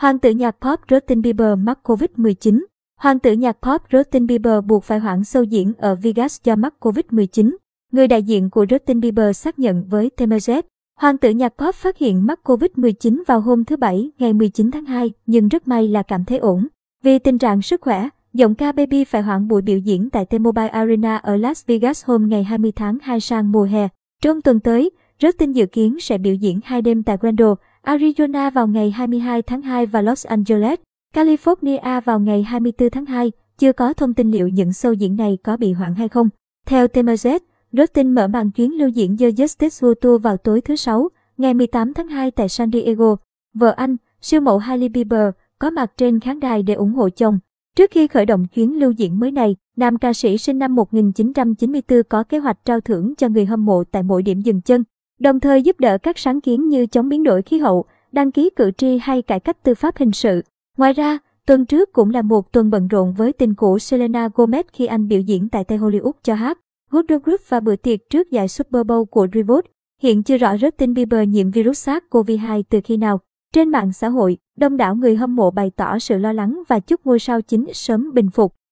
Hoàng tử nhạc pop Justin Bieber mắc Covid-19. Hoàng tử nhạc pop Justin Bieber buộc phải hoãn show diễn ở Vegas do mắc Covid-19. Người đại diện của Justin Bieber xác nhận với TMZ, hoàng tử nhạc pop phát hiện mắc Covid-19 vào hôm thứ Bảy ngày 19 tháng 2, nhưng rất may là cảm thấy ổn. Vì tình trạng sức khỏe, giọng ca Baby phải hoãn buổi biểu diễn tại T-Mobile Arena ở Las Vegas hôm ngày 20 tháng 2 sang mùa hè. Trong tuần tới, Justin dự kiến sẽ biểu diễn hai đêm tại Glendale, Arizona vào ngày 22 tháng 2 và Los Angeles, California vào ngày 24 tháng 2. Chưa có thông tin liệu những show diễn này có bị hoãn hay không. Theo TMZ, Justin mở màn chuyến lưu diễn The Justice World Tour vào tối thứ Sáu, ngày 18 tháng 2 tại San Diego. Vợ anh, siêu mẫu Hailey Bieber, có mặt trên khán đài để ủng hộ chồng. Trước khi khởi động chuyến lưu diễn mới này, nam ca sĩ sinh năm 1994 có kế hoạch trao thưởng cho người hâm mộ tại mỗi điểm dừng chân, đồng thời giúp đỡ các sáng kiến như chống biến đổi khí hậu, đăng ký cử tri hay cải cách tư pháp hình sự. Ngoài ra, tuần trước cũng là một tuần bận rộn với tình cũ Selena Gomez khi anh biểu diễn tại Tây Hollywood cho hát. Good Group và bữa tiệc trước giải Super Bowl của Revolt. Hiện chưa rõ Justin Bieber nhiễm virus SARS-CoV-2 từ khi nào. Trên mạng xã hội, đông đảo người hâm mộ bày tỏ sự lo lắng và chúc ngôi sao chính sớm bình phục.